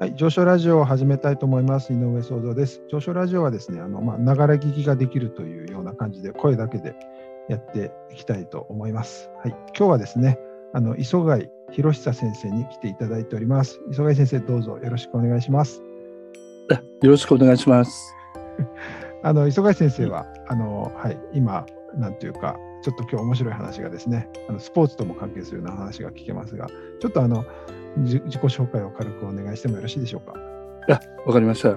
はい、上昇ラジオを始めたいと思います。井上創造です。上昇ラジオはですね、あのまあ、ながら聞きができるというような感じで、声だけでやっていきたいと思います。はい、今日はですね、あの磯貝博久先生に来ていただいております。磯貝先生、どうぞよろしくお願いします。よろしくお願いします。あの磯貝先生は、あのはい、今、なんていうか、ちょっと今日面白い話がですね、あのスポーツとも関係するような話が聞けますが、ちょっとあの自己紹介を軽くお願いしてもよろしいでしょうか？あ、わかりました。は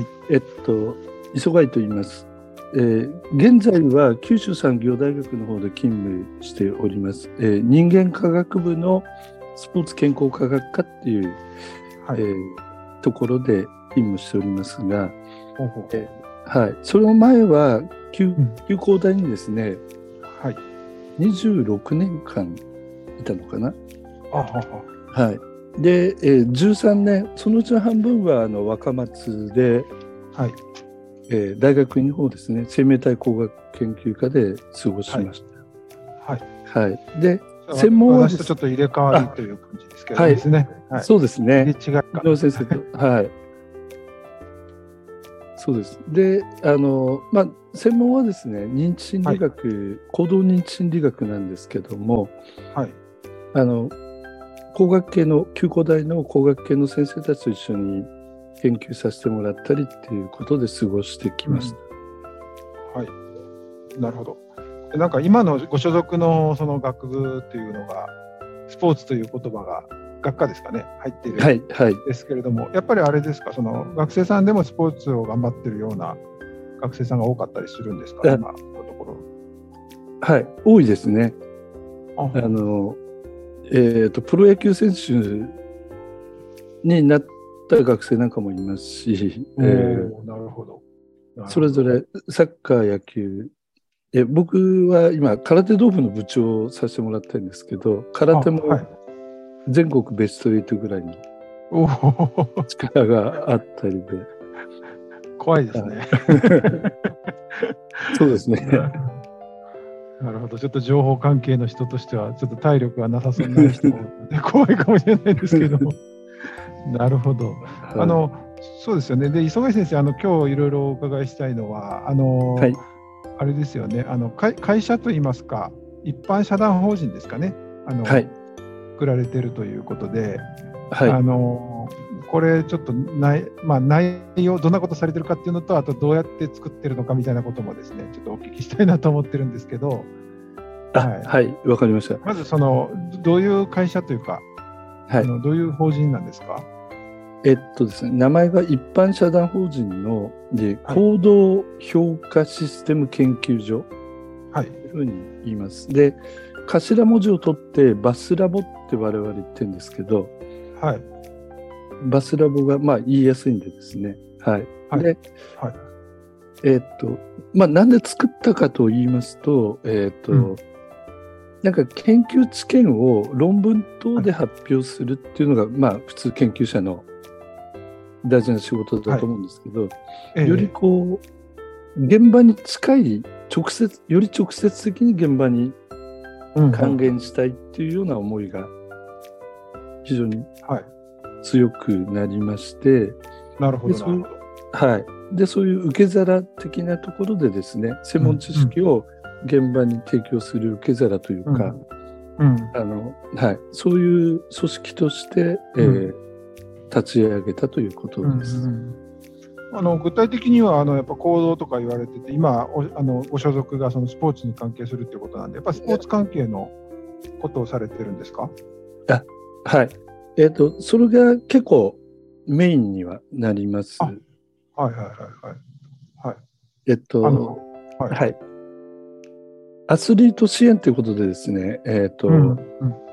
い。えっと、磯貝と言います。えー現在は九州産業大学の方で勤務しております。えー人間科学部のスポーツ健康科学科っていう、はい。えーところで勤務しておりますが、ほうほうえはい。その前は休ん休校大にですね、はい。26年間いたのかな？あはは。はい。で、えー13年、そのうちの半分はあの若松で、はい。えー大学院の方ですね、生命体工学研究科で過ごしましはい。た。はい。で、専門はちょっと入れ替わりという感じですけどはいですね。はい。そうですね。違いか。井上先生と、はい。そうです。で、あの、まあ、専門はですね、認知心理学、行動認知心理学なんですけども、はい。あの、工学系の、旧工大の工学系の先生たちと一緒に研究させてもらったりっていうことで過ごしてきました。はい。なるほど。でなんか今のご所属のその学部というのが、スポーツという言葉が学科ですかね、入っているはい、はい。ですけれども、やっぱりあれですか、その学生さんでもスポーツを頑張ってるような学生さんが多かったりするんですか、え今のところ。はい、多いですね。ああの、えっ、と、プロ野球選手になった学生なんかもいますし、おえーなるほど。ーそれぞれサッカー、野球、え僕は今、空手道部の部長をさせてもらってるんですけど、空手も全国ベスト8ぐらいの力があったりで、怖いですね。そうですね。なるほど、ちょっと情報関係の人としては、ちょっと体力がなさそうな人もで怖いかもしれないですけども。なるほど。あの、そうですよね。で、磯貝先生、あの、今日いろいろお伺いしたいのは、あの、はいあれですよね。あの、会会社といいますか、一般社団法人ですかね。あの、はい、作られてるということで、はい、あの、これちょっと内,、まあ、内容、どんなことされてるかっていうのと、あとどうやって作ってるのかみたいなこともですね、ちょっとお聞きしたいなと思ってるんですけど、あはいはい、わかりました。まずその、どういう会社というか、はいあ。のどういう法人なんですか？えっとですね、名前が一般社団法人のではい行動評価システム研究所はい。というふうに言います。で、頭文字を取ってバスラボって我々言ってるんですけど、はい。バスラボがまあ言いやすいんでですね。はい。はいで、はいえっと、まあなんで作ったかと言いますと、えっと、うんなんか研究知見を論文等で発表するっていうのが、まあ普通研究者の大事な仕事だと思うんですけど、ええよりこう、現場に近い、直接、より直接的に現場にうん還元したいっていうような思いが非常にはい。強くなりまして、なるほど。でそうなるほどはい。で、そういう受け皿的なところでですね、専門知識を現場に提供する受け皿というか、うん。あの、はい。そういう組織として、えー立ち上げたということうんです。うんあの具体的にはあのやっぱ行動とか言われてて今おあのご所属がそのスポーツに関係するっていうことなんでやっぱスポーツ関係のことをされてるんですか？はい。えっ、と、それが結構メインにはなります。あはいはいはいはい。はい。えっと、はい。はい。アスリート支援ということでですね、えっ、と、うんうん。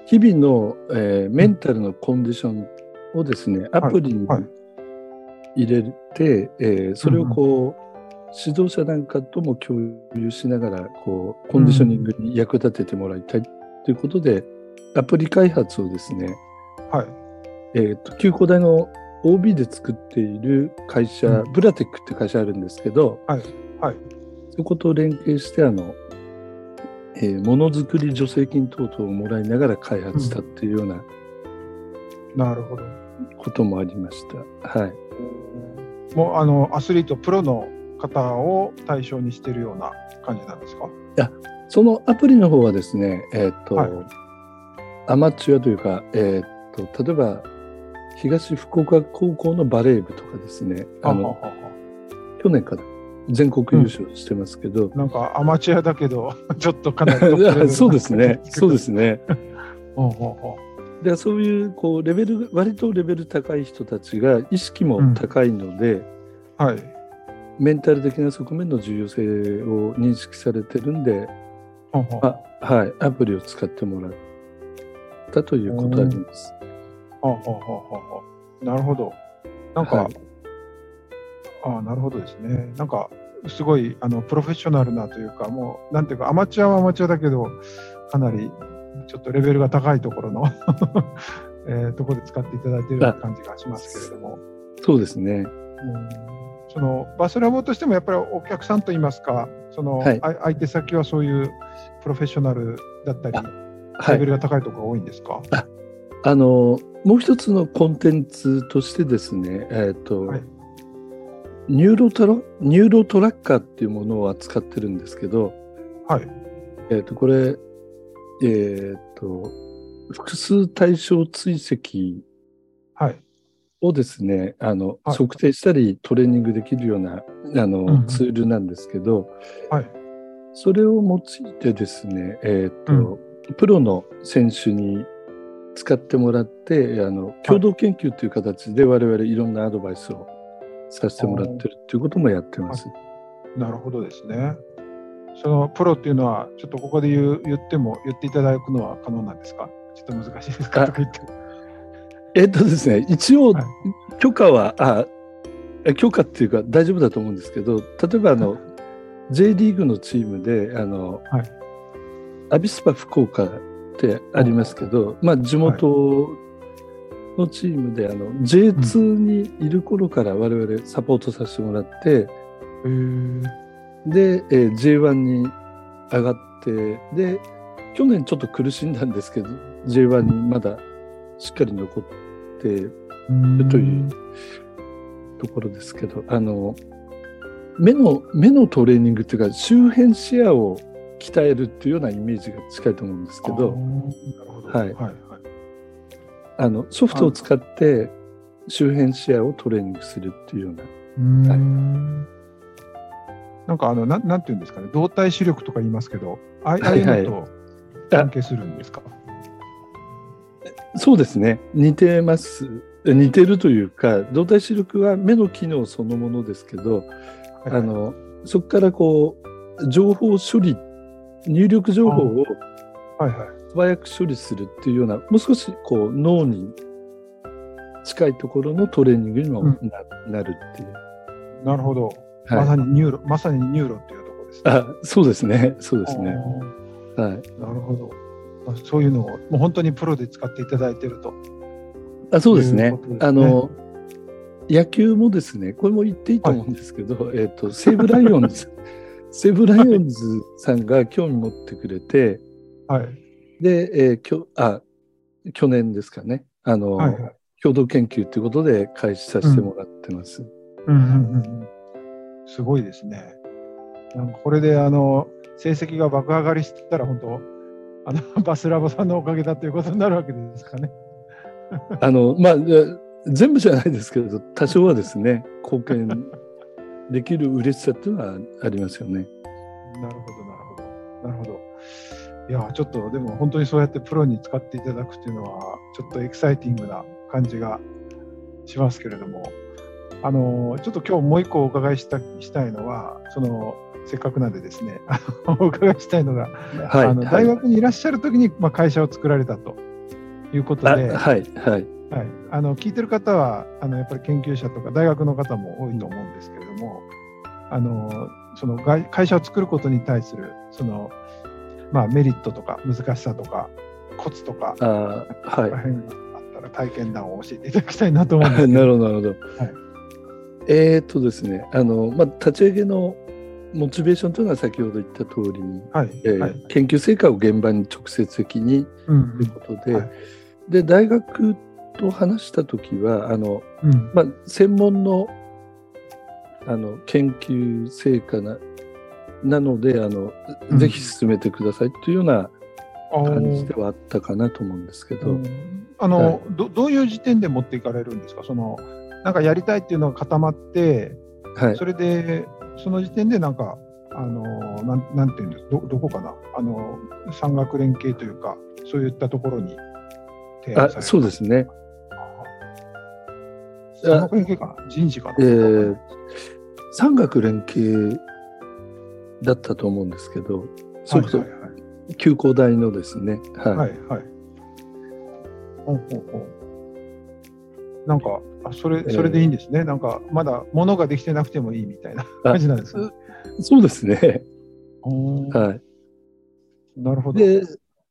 日々の、えーメンタルのコンディションをですね、アプリにはい。入れて、えーそれをこう、指導者なんかとも共有しながら、こう、コンディショニングに役立ててもらいたいということで、アプリ開発をですね、はい。えっ、と、旧工大の OB で作っている会社、うん。ブラテックって会社あるんですけど、はい。はい。そういうことを連携して、あの、えーものづくり助成金等々をもらいながら開発したっていうような、なるほど。こともありました。はい。もうあのアスリート、プロの方を対象にしているような感じなんですか？そのアプリの方はですね、えっ、と、はい。アマチュアというか、えっ、と、例えば、東福岡高校のバレー部とかですね、あの、去年から全国優勝してますけど、なんかアマチュアだけど、ちょっとかなり そうですね、そうですね。ほ うほうほでそういうこうレベル割とレベル高い人たちが意識も高いので、うはい。メンタル的な側面の重要性を認識されてるんで、ほうほうあはい、アプリを使ってもらったということあります。ほうほうほうほうほうなるほど。なんか、はいああ、なるほどですね。なんか、すごいあのプロフェッショナルなというか、もう、なんていうか、アマチュアはアマチュアだけど、かなりちょっとレベルが高いところの、えーところで使っていただいている感じがしますけれども。そうですね。うんそのバスラボとしてもやっぱりお客さんといいますか、その、はいあ相手先はそういうプロフェッショナルだったり、はい。レベルが高いところが多いんですか？あのもう一つのコンテンツとしてですね、えっ、と、はいニューロトラ NeuroTracker っていうものを扱ってるんですけど、はい。えっ、とこれえっ、と複数対象追跡はい。をですね、あの、はい測定したりトレーニングできるようなあの、んうんツールなんですけど、はいそれを用いてですね、えっ、と、プロの選手に使ってもらって、あの共同研究という形で我々いろんなアドバイスをさせてもらってるっていうこともやってます。なるほどですね。そのプロっていうのは、ちょっとここで言う言っても、言っていただくのは可能なんですか？ちょっと難しいですか？あとか言って。えっ、とですね、一応はい。許可は、あえ許可っていうか大丈夫だと思うんですけど、例えばあの、J リーグのチームで、あの、はい。アビスパ福岡ってありますけど、まあ地元のチームで、あの、J2 にいる頃から我々サポートさせてもらって、で、えー J1 に上がって、で、去年ちょっと苦しんだんですけど、J1 にまだしっかり残ってるというところですけど、あの、目の、目のトレーニングっていうか、周辺視野を鍛えるっていうようなイメージが近いと思うんですけど、なるほど。はいはい。はいあの、ソフトを使って周辺視野をトレーニングするっていうような、うーんなんかあの、なんなんていうんですかね、動体視力とか言いますけど、ああいうはいのと関係するんですか？そうですね。似てます。似てるというか、動体視力は目の機能そのものですけど、あの、そこからこう、情報処理、入力情報をはいはい。素早く処理するっていうような、もう少しこう、脳に近いところのトレーニングにもな,、なるっていう。なるほど。まはい。さにニューロ、まさにニューロっていうところですね。あ、そうですね。そうですね。あはい。ーなるほど。あそういうのを、もう本当にプロで使っていただいていると。あそうですねすねあの、野球もですね、これも言っていいと思うんですけど、えっ、と、西武ライオンズ、西武ライオンズさんが興味持ってくれて、はい。で、えーきょあ去年ですかね、あの、はいはい。共同研究ということで開始させてもらってます。うんうんうんうん。すごいですね。なんかこれであの成績が爆上がりしたら本当あの バスラボさんのおかげだということになるわけですかね。あの、まあ、え全部じゃないですけど、多少はですね、貢献できる嬉しさっていうのはありますよね。なるほどなるほどなるほど。いやちょっとでも本当にそうやってプロに使っていただくというのはちょっとエキサイティングな感じがしますけれどもあのちょっと今日もう一個お伺いしたしたいのはそのせっかくなんでですね お伺いしたいのがはい。あのはい大学にいらっしゃる時に、まあ、会社を作られたということあで、はいはい。はい。あの聞いてる方はあのやっぱり研究者とか大学の方も多いと思うんですけれども、あのその外会社を作ることに対するその、まあ、メリットとか難しさとかコツとか、あはいあったら体験談を教えていただきたいなと思うんです。なるほど、なるほど。えーっとですね、あの、まあ、立ち上げのモチベーションというのは先ほど言った通りに、はいえーはい。研究成果を現場に直接的にうんということで、はいで、大学と話した時はあの、うん。まあ、専門のあの研究成果ななのであの、うん。ぜひ進めてくださいというような感じではあったかなと思うんですけど、うん。あの、はい。どどういう時点で持っていかれるんですか？そのなんかやりたいっていうのが固まってはい。それでその時点でなんかあのなんなんていうんですどどこかなあの産学連携というかそういったところに提案されあそうですね、産学連携かな人事かな、えー、産学連携だったと思うんですけど、それこそはいはい。休校大のですね、はいはい。はいはい。ほうほうほうなんかあそれえー。それでいいんですね、なんかまだ物ができてなくてもいいみたいなあ感じなんですね。そうですね、はい、なるほど。で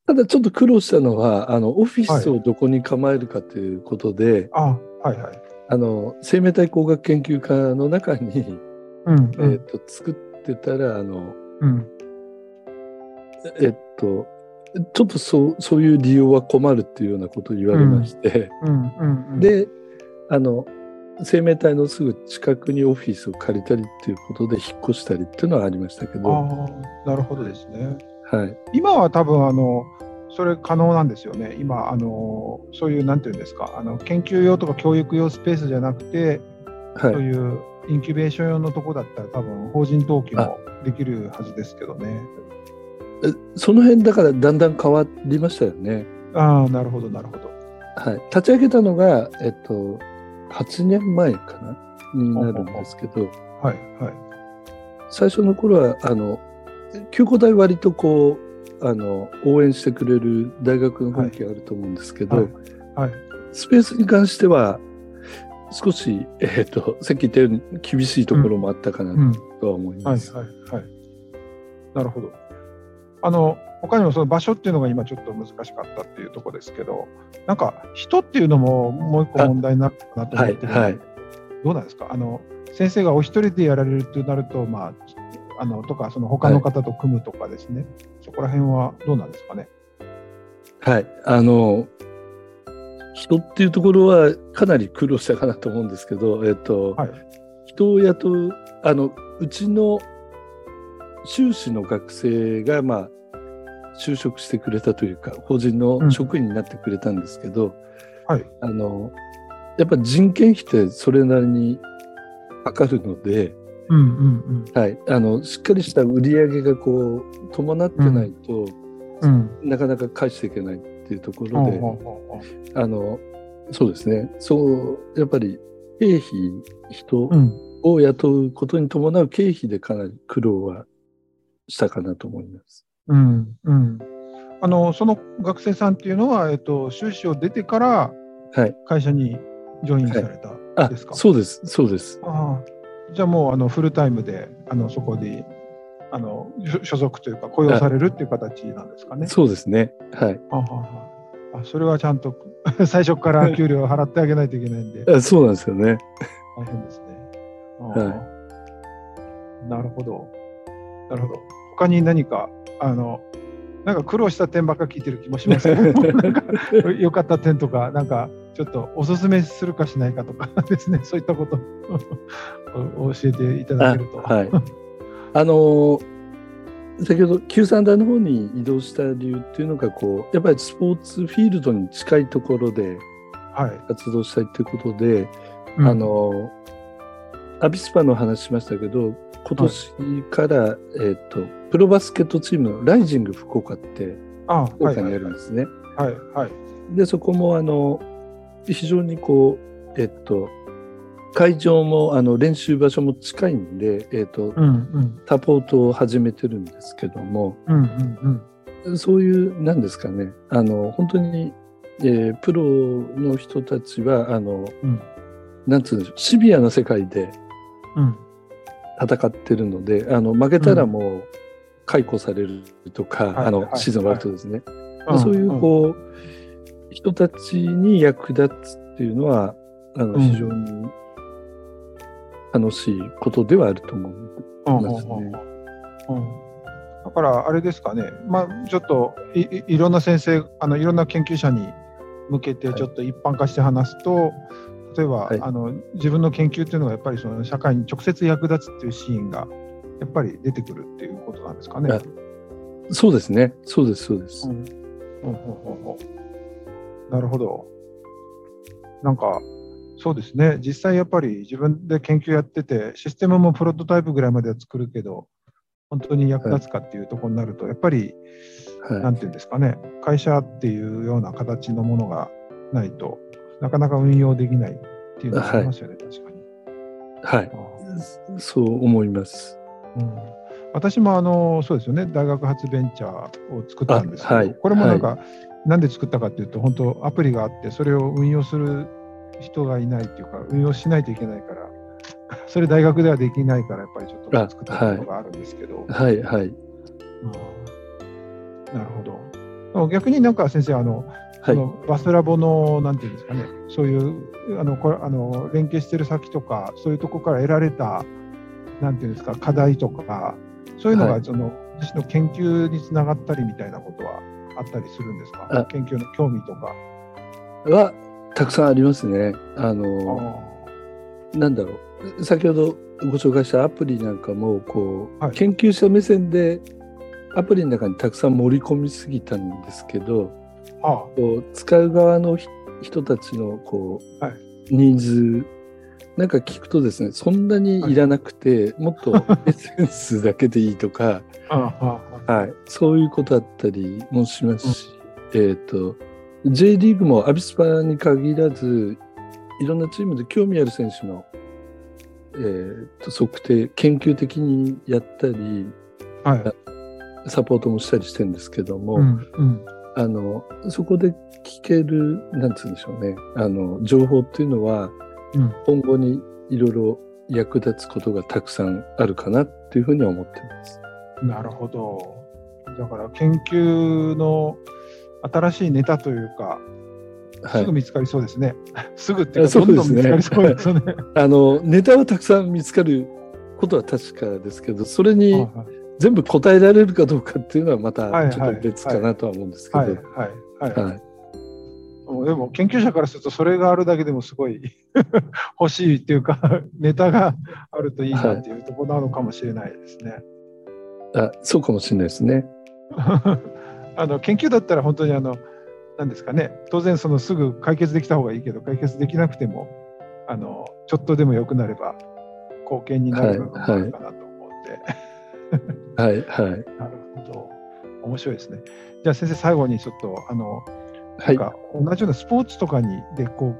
ただちょっと苦労したのはあのオフィスをどこに構えるかということで、あはいはい。あの生命体工学研究科の中に、うんえー、と作ってたらあの、うん。えっとちょっとそうそういう利用は困るっていうようなことを言われまして、うんうんうん、であの生命体のすぐ近くにオフィスを借りたりっていうことで引っ越したりっていうのはありましたけど、ああなるほどですね。はい、今は多分あのそれ可能なんですよね。今あのそういうなんていうんですかあの研究用とか教育用スペースじゃなくて、はい、そういうインキュベーション用のとこだったら多分法人登記もできるはずですけどね。えその辺だからだんだん変わりましたよね。ああなるほどなるほど。はい、立ち上げたのが、えっと、8年前かな？になるんですけど、はいはい。最初の頃はあの休校大割とこうあの応援してくれる大学の雰囲気があると思うんですけど、はいはいスペースに関しては少し、えっとさっき言ったように厳しいところもあったかうなんとは思います。はいはいはい。なるほど。あの他にもその場所っていうのが今ちょっと難しかったっていうところですけど、なんか人っていうのももう一個問題になるかなと思はいってるはい。どうなんですか？あの先生がお一人でやられるとなると、まあ、あのとかその他の方と組むとかですね、そこら辺はどうなんですかね？はい、あの人っていうところはかなり苦労したかなと思うんですけど、えっとはい。人を雇うあのうちの修士の学生が、まあ、就職してくれたというか法人の職員になってくれたんですけど、はいあのやっぱ人件費ってそれなりにかかるので、うんうんはい、あのしっかりした売り上げがこう伴ってないと、うん。うん。なかなか返していけないっていうとこほろで、うほうほうほうあのそうですねそうやっぱり経費人うん。を雇うことに伴う経費でかなり苦労はしたかなと思います。うんうん。あのその学生さんっていうのは、えっと、修士を出てからはい、会社にジョインされたあですか？そうですそうです。ああじゃあもうあのフルタイムであのそこであの所所属というか雇用されるっていう形なんですかね？そうですね。はい。あははあそれはちゃんと 最初から給料を払ってあげないといけないんであそうなんですよね。大変ですね。はなるほど。なるほど。他に何かあのなんか苦労した点ばっか聞いてる気もしますけど なんか良かった点とかなんかちょっとおすすめするかしないかとか ですねそういったことを 教えていただあけると。はい。あのー先ほど旧三大の方に移動した理由っていうのがこうやっぱりスポーツフィールドに近いところではい。活動したいということで、うんあのアビスパの話しましたけど今年から、えっ、とプロバスケットチームのライジング福岡ってあ福岡にあるんですね。はいはい。でそこもあの非常にこうえっと会場もあの練習場所も近いんで、えっとうんうん。サポートを始めてるんですけどもうんうんうん。そういうなんですかね。あの本当に、えープロの人たちはあのうん。なんつうんでしょう。シビアな世界でうん戦ってるのであの負けたらもう解雇されるとか、あのはい。はいシーズン終わるとですね、うんそういうこう、人たちに役立つっていうのはあのうん。非常に楽しいことではあると思う。うん。うん。ますねうん。うん。だからあれですかね、まあ、ちょっといいいろんな先生あのいろんな研究者に向けてちょっと一般化して話すと、例えば、はいあの自分の研究っていうのがやっぱりその社会に直接役立つっていうシーンがやっぱり出てくるっていうことなんですかね。あそうですね。そうです、そうです。うんほうほうほうほうなるほど。なんか、そうですね、実際やっぱり自分で研究やってて、システムもプロトタイプぐらいまでは作るけど、本当に役立つかっていうところになると、やっぱり、なはんていうんですかね、会社っていうような形のものがないとなかなか運用できないっていうのがありますよね、確かに。い。はい。そう思います。うん私もあのそうですよね大学発ベンチャーを作ったんですけど、あはいこれもなんか、なんで作ったかっていうと本当アプリがあってそれを運用する人がいないっていうか運用しないといけないから それ大学ではできないからやっぱりちょっとあ作ったことがあるんですけど、はい、はい。うんなるほど逆になんか先生あのはいそ。のバスラボのなんていうんですかね、そういうあのこれあの連携してる先とか、そういうところから得られたなんていうんですか課題とか、そういうのはいがその、私の研究につながったりみたいなことはあったりするんですか？あ、研究の興味とか。は、たくさんありますね。あの、あなんだろう。先ほどご紹介したアプリなんかも、こう、はい研究者目線で、アプリの中にたくさん盛り込みすぎたんですけど、ああ。こう使う側のひ人たちのこう、はい。ニーズなんか聞くとですねそんなにいらなくて、もっとエッセンスだけでいいとか、はい、そういうことだったりもしますし、えっ、と J リーグもアビスパに限らずいろんなチームで興味ある選手の、えーと測定研究的にやったりあはい。サポートもしたりしてるんですけども、うんうんあのそこで聞けるなんつうんでしょうねあの情報っていうのはうん今後にいろいろ役立つことがたくさんあるかなっていうふうには思ってます。なるほど。だから研究の新しいネタというか、はいすぐ、見つかりそうですね。すぐっていうか、どんですねどん見つかりそうですよね。あのネタはたくさん見つかることは確かですけどそれにはい全部答えられるかどうかっていうのはまたはいちょっと別かなとは思うんですけど、はい。はい。はい。でも研究者からするとそれがあるだけでもすごい 欲しいっていうか ネタがあるといいなっていうところなのかもしれないですね。あそうかもしれないですね。あの研究だったら本当にあの何ですかね。当然そのすぐ解決できた方がいいけど解決できなくてもあのちょっとでも良くなれば貢献になる部分もあるかなと思って、はいはいなるほど面白いですね。じゃあ先生最後にちょっとあのはいなんか同じようなスポーツとかにでこ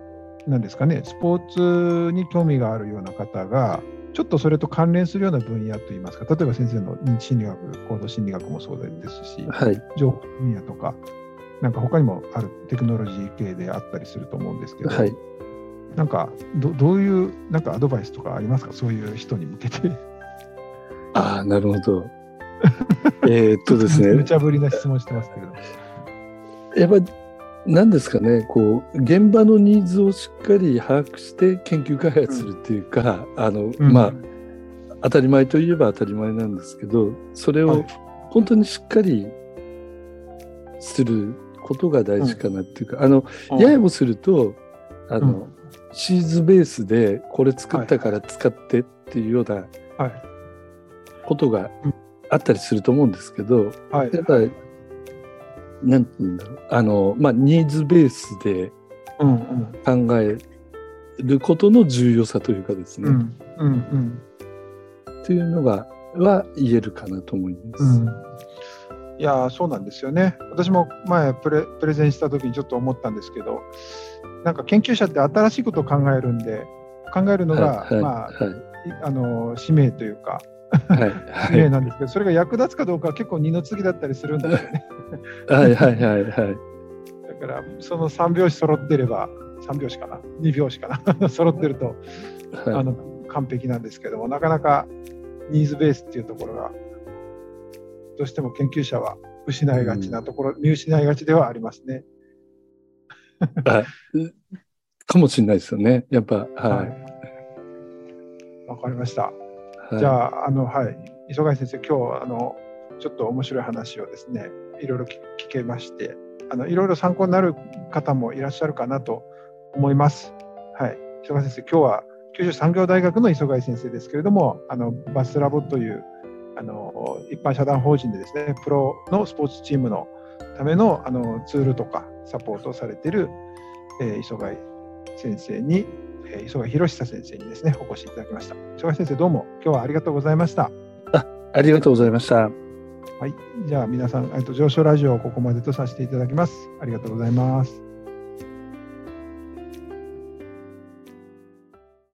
うなんですかねスポーツに興味があるような方がちょっとそれと関連するような分野といいますか例えば先生の認知心理学行動心理学もそうですしはい情報分野とかなんか他にもあるテクノロジー系であったりすると思うんですけど、はいなんかどどういうなんかアドバイスとかありますか？そういう人に向けて。ああなるほど。えーっとですね。無茶ぶりな質問してますけれど。やっぱり何ですかね。こう現場のニーズをしっかり把握して研究開発するっていうか、あのうん。まあ当たり前といえば当たり前なんですけどそれをはい。本当にしっかりすることが大事かなっていうか、あのややもするとあの、うん。シーズベースでこれ作ったから使ってっていうようなはい。ことがうんあったりすると思うんですけど、はい。やっぱり、なんて言うんだろう、あの、まあ、ニーズベースで考えることの重要さというかですね、うんうんうん。っていうのが、は言えるかなと思います。うん。いやーそうなんですよね。私も前プレプレゼンした時にちょっと思ったんですけど、なんか研究者って新しいことを考えるんで、考えるのが、はい、まあ、はい、いあの使命というか、はい、使命なんですけど、それが役立つかどうかは結構二の次だったりするんですよね。はい、はい、はい、はい。だから、その3拍子揃ってれば、3拍子かな、2拍子かな、揃ってると、あはいの完璧なんですけども、なかなかニーズベースっていうところが、どうしても研究者は失いがちなところ、見失いがちではありますね。あかもしれないですよね。やっぱ、ははい。わかりました。い。じゃあ、あ、あの、はい。磯貝先生、今日は、あの、ちょっと面白い話をですね、いろいろ聞聞けまして、あの、いろいろ参考になる方もいらっしゃるかなと思います。はい、磯貝先生、今日は九州産業大学の磯貝先生ですけれども、あのバスラボというあの一般社団法人でですね、プロのスポーツチームのためのあのツールとかサポートされている、えー、磯貝先生に、えー、磯貝博久先生にですね、お越しいただきました。磯貝先生、どうも今日はありがとうございました。あありがとうございました。はい、じゃあ皆さん、えっと上昇ラジオをここまでとさせていただきます。ありがとうございます。